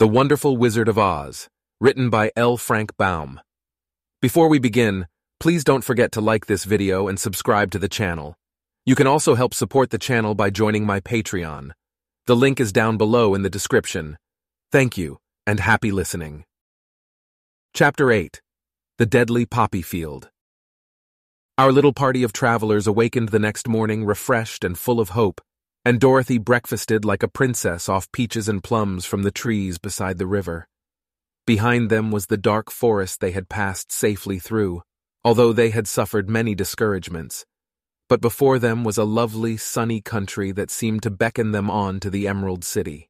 The Wonderful Wizard of Oz, written by L. Frank Baum. Before we begin, please don't forget to like this video and subscribe to the channel. You can also help support the channel by joining my Patreon. The link is down below in the description. Thank you, and happy listening. Chapter 8 The Deadly Poppy Field. Our little party of travelers awakened the next morning refreshed and full of hope, and Dorothy breakfasted like a princess off peaches and plums from the trees beside the river. Behind them was the dark forest they had passed safely through, although they had suffered many discouragements. But before them was a lovely, sunny country that seemed to beckon them on to the Emerald City.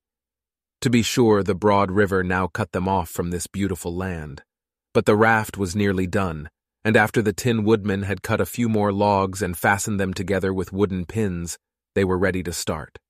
To be sure, the broad river now cut them off from this beautiful land. But the raft was nearly done, and after the Tin Woodman had cut a few more logs and fastened them together with wooden pins, they were ready to start.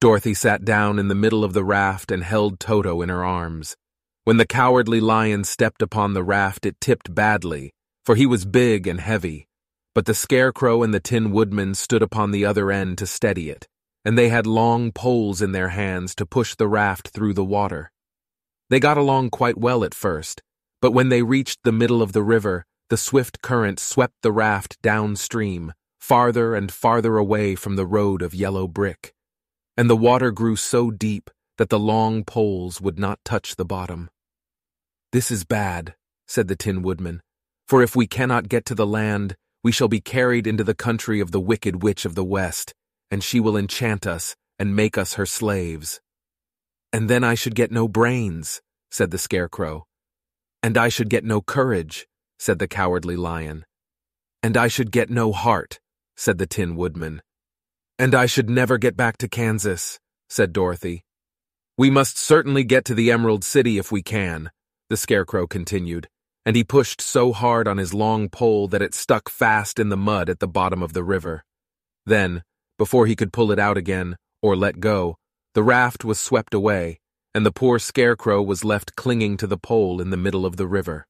Dorothy sat down in the middle of the raft and held Toto in her arms. When the cowardly lion stepped upon the raft, it tipped badly, for he was big and heavy. But the Scarecrow and the Tin Woodman stood upon the other end to steady it, and they had long poles in their hands to push the raft through the water. They got along quite well at first, but when they reached the middle of the river, the swift current swept the raft downstream, farther and farther away from the road of yellow brick, and the water grew so deep that the long poles would not touch the bottom. This is bad, said the Tin Woodman, for if we cannot get to the land, we shall be carried into the country of the Wicked Witch of the West, and she will enchant us and make us her slaves. And then I should get no brains, said the Scarecrow. And I should get no courage, said the Cowardly Lion. And I should get no heart, said the Tin Woodman. And I should never get back to Kansas, said Dorothy. We must certainly get to the Emerald City if we can, the Scarecrow continued, and he pushed so hard on his long pole that it stuck fast in the mud at the bottom of the river. Then, before he could pull it out again, or let go, the raft was swept away, and the poor Scarecrow was left clinging to the pole in the middle of the river.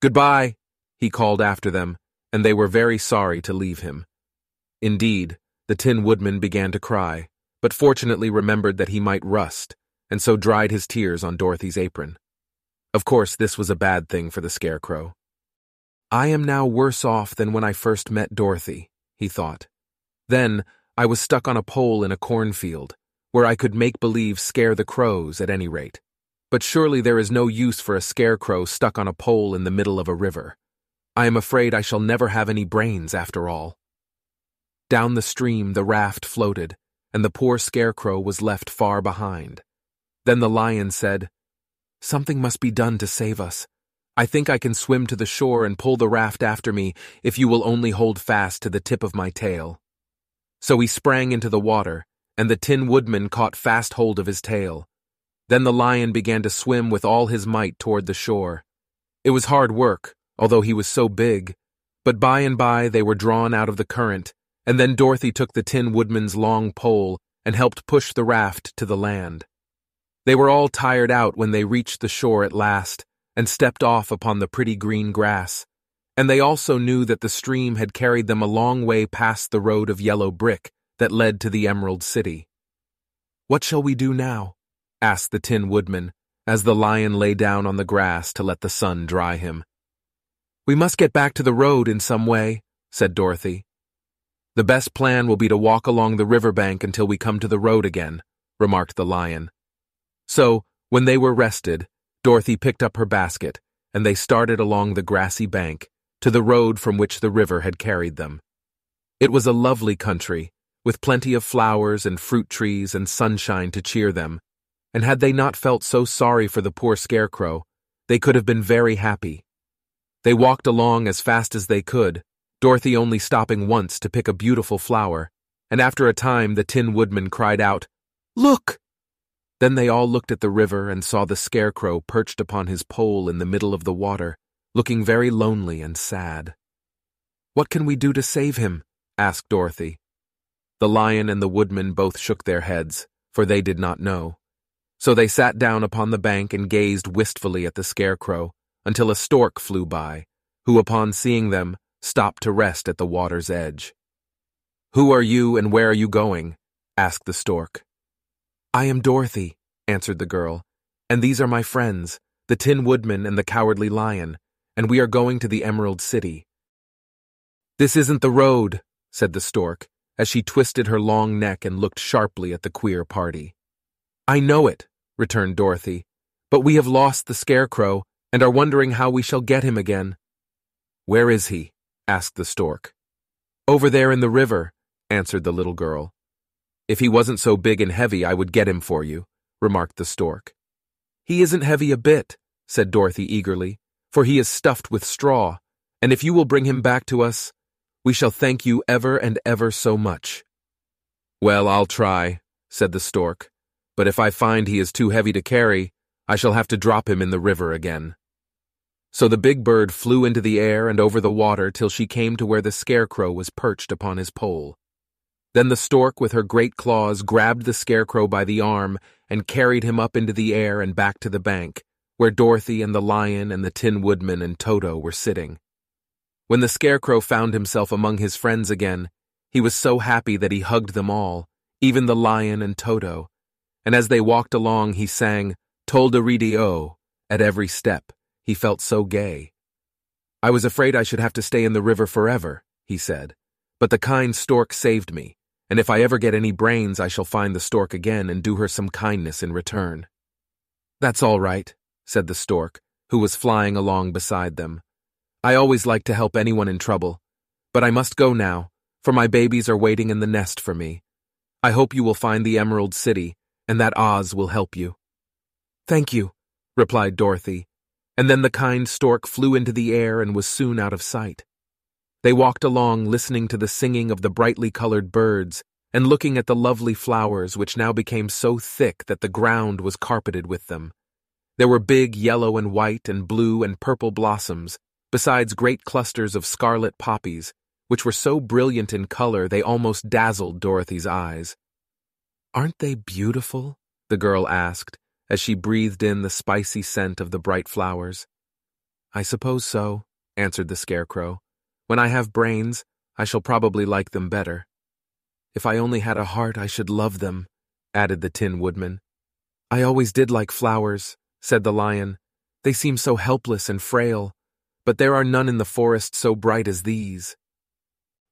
Goodbye, he called after them, and they were very sorry to leave him. Indeed, the Tin Woodman began to cry, but fortunately remembered that he might rust, and so dried his tears on Dorothy's apron. Of course, this was a bad thing for the Scarecrow. I am now worse off than when I first met Dorothy, he thought. Then, I was stuck on a pole in a cornfield, where I could make believe scare the crows at any rate. But surely there is no use for a scarecrow stuck on a pole in the middle of a river. I am afraid I shall never have any brains after all. Down the stream the raft floated, and the poor scarecrow was left far behind. Then the lion said, Something must be done to save us. I think I can swim to the shore and pull the raft after me if you will only hold fast to the tip of my tail. So he sprang into the water, and the Tin Woodman caught fast hold of his tail. Then the lion began to swim with all his might toward the shore. It was hard work, although he was so big, but by and by they were drawn out of the current, and then Dorothy took the Tin Woodman's long pole and helped push the raft to the land. They were all tired out when they reached the shore at last and stepped off upon the pretty green grass, and they also knew that the stream had carried them a long way past the road of yellow brick that led to the Emerald City. What shall we do now? asked the Tin Woodman, as the lion lay down on the grass to let the sun dry him. We must get back to the road in some way, said Dorothy. The best plan will be to walk along the river bank until we come to the road again, remarked the lion. So, when they were rested, Dorothy picked up her basket, and they started along the grassy bank to the road from which the river had carried them. It was a lovely country, with plenty of flowers and fruit trees and sunshine to cheer them, and had they not felt so sorry for the poor scarecrow, they could have been very happy. They walked along as fast as they could, Dorothy only stopping once to pick a beautiful flower, and after a time the Tin Woodman cried out, Look! Then they all looked at the river and saw the scarecrow perched upon his pole in the middle of the water, looking very lonely and sad. What can we do to save him? asked Dorothy. The lion and the woodman both shook their heads, for they did not know. So they sat down upon the bank and gazed wistfully at the scarecrow until a stork flew by, who, upon seeing them, stopped to rest at the water's edge. Who are you and where are you going? asked the stork. I am Dorothy, answered the girl, And these are my friends, the Tin Woodman and the Cowardly Lion, and we are going to the Emerald City. This isn't the road, said the stork, as she twisted her long neck and looked sharply at the queer party. I know it, returned Dorothy, but we have lost the Scarecrow and are wondering how we shall get him again. Where is he? Asked the stork. Over there in the river, answered the little girl. If he wasn't so big and heavy, I would get him for you, remarked the stork. He isn't heavy a bit, said Dorothy eagerly, for he is stuffed with straw, and if you will bring him back to us, we shall thank you ever and ever so much. Well, I'll try, said the stork, but if I find he is too heavy to carry, I shall have to drop him in the river again. So the big bird flew into the air and over the water till she came to where the scarecrow was perched upon his pole. Then the stork, with her great claws, grabbed the scarecrow by the arm and carried him up into the air and back to the bank, where Dorothy and the lion and the Tin Woodman and Toto were sitting. When the scarecrow found himself among his friends again, he was so happy that he hugged them all, even the lion and Toto, and as they walked along he sang Tolderidi-O at every step. He felt so gay. I was afraid I should have to stay in the river forever, he said, but the kind stork saved me and if I ever get any brains, I shall find the stork again and do her some kindness in return. That's all right, said the stork, who was flying along beside them. I always like to help anyone in trouble, but I must go now, for my babies are waiting in the nest for me. I hope you will find the Emerald City, and that Oz will help you. Thank you, replied Dorothy, and then the kind stork flew into the air and was soon out of sight. They walked along listening to the singing of the brightly colored birds and looking at the lovely flowers which now became so thick that the ground was carpeted with them. There were big yellow and white and blue and purple blossoms, besides great clusters of scarlet poppies, which were so brilliant in color they almost dazzled Dorothy's eyes. Aren't they beautiful? the girl asked as she breathed in the spicy scent of the bright flowers. I suppose so, answered the scarecrow. When I have brains, I shall probably like them better. If I only had a heart, I should love them, added the Tin Woodman. I always did like flowers, said the lion. They seem so helpless and frail, but there are none in the forest so bright as these.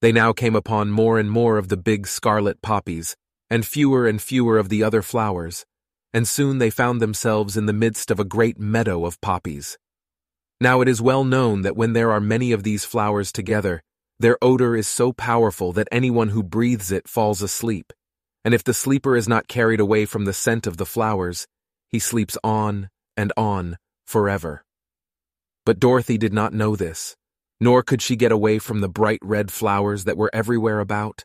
They now came upon more and more of the big scarlet poppies, and fewer and fewer of the other flowers, and soon they found themselves in the midst of a great meadow of poppies. Now it is well known that when there are many of these flowers together, their odor is so powerful that anyone who breathes it falls asleep, and if the sleeper is not carried away from the scent of the flowers, he sleeps on and on forever. But Dorothy did not know this, nor could she get away from the bright red flowers that were everywhere about.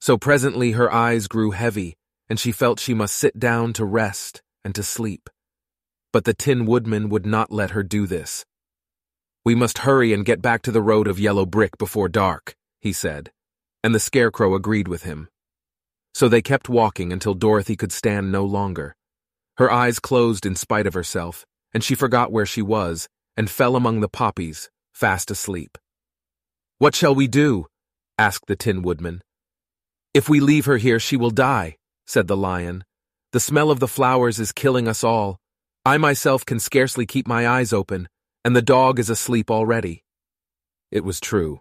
So presently her eyes grew heavy, and she felt she must sit down to rest and to sleep. But the Tin Woodman would not let her do this. We must hurry and get back to the road of yellow brick before dark, he said, and the scarecrow agreed with him. So they kept walking until Dorothy could stand no longer. Her eyes closed in spite of herself, and she forgot where she was and fell among the poppies, fast asleep. What shall we do? asked the Tin Woodman. If we leave her here, she will die, said the lion. The smell of the flowers is killing us all. I myself can scarcely keep my eyes open, and the dog is asleep already. It was true.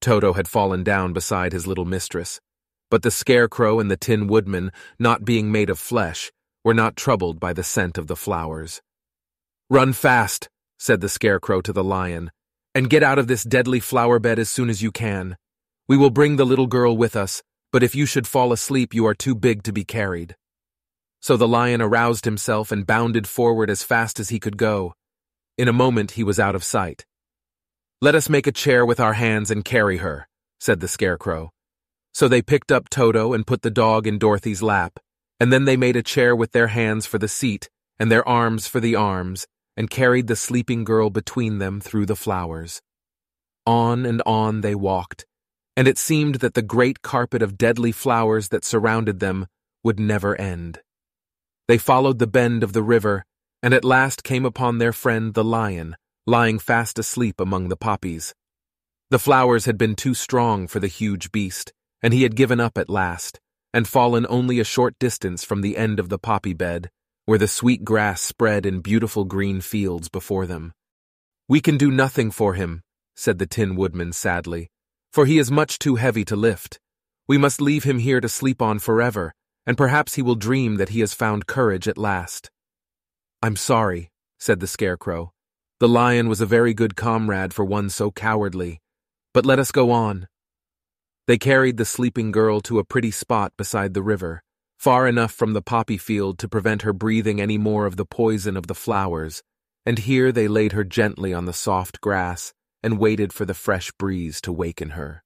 Toto had fallen down beside his little mistress, but the scarecrow and the tin woodman, not being made of flesh, were not troubled by the scent of the flowers. Run fast, said the scarecrow to the lion, and get out of this deadly flower bed as soon as you can. We will bring the little girl with us, but if you should fall asleep, you are too big to be carried. So the lion aroused himself and bounded forward as fast as he could go. In a moment he was out of sight. Let us make a chair with our hands and carry her, said the scarecrow. So they picked up Toto and put the dog in Dorothy's lap, and then they made a chair with their hands for the seat and their arms for the arms, and carried the sleeping girl between them through the flowers. On and on they walked, and it seemed that the great carpet of deadly flowers that surrounded them would never end. They followed the bend of the river and at last came upon their friend the lion, lying fast asleep among the poppies. The flowers had been too strong for the huge beast, and he had given up at last, and fallen only a short distance from the end of the poppy bed, where the sweet grass spread in beautiful green fields before them. We can do nothing for him, said the Tin Woodman sadly, for he is much too heavy to lift. We must leave him here to sleep on forever, and perhaps he will dream that he has found courage at last. I'm sorry, said the Scarecrow. The lion was a very good comrade for one so cowardly. But let us go on. They carried the sleeping girl to a pretty spot beside the river, far enough from the poppy field to prevent her breathing any more of the poison of the flowers, and here they laid her gently on the soft grass and waited for the fresh breeze to waken her.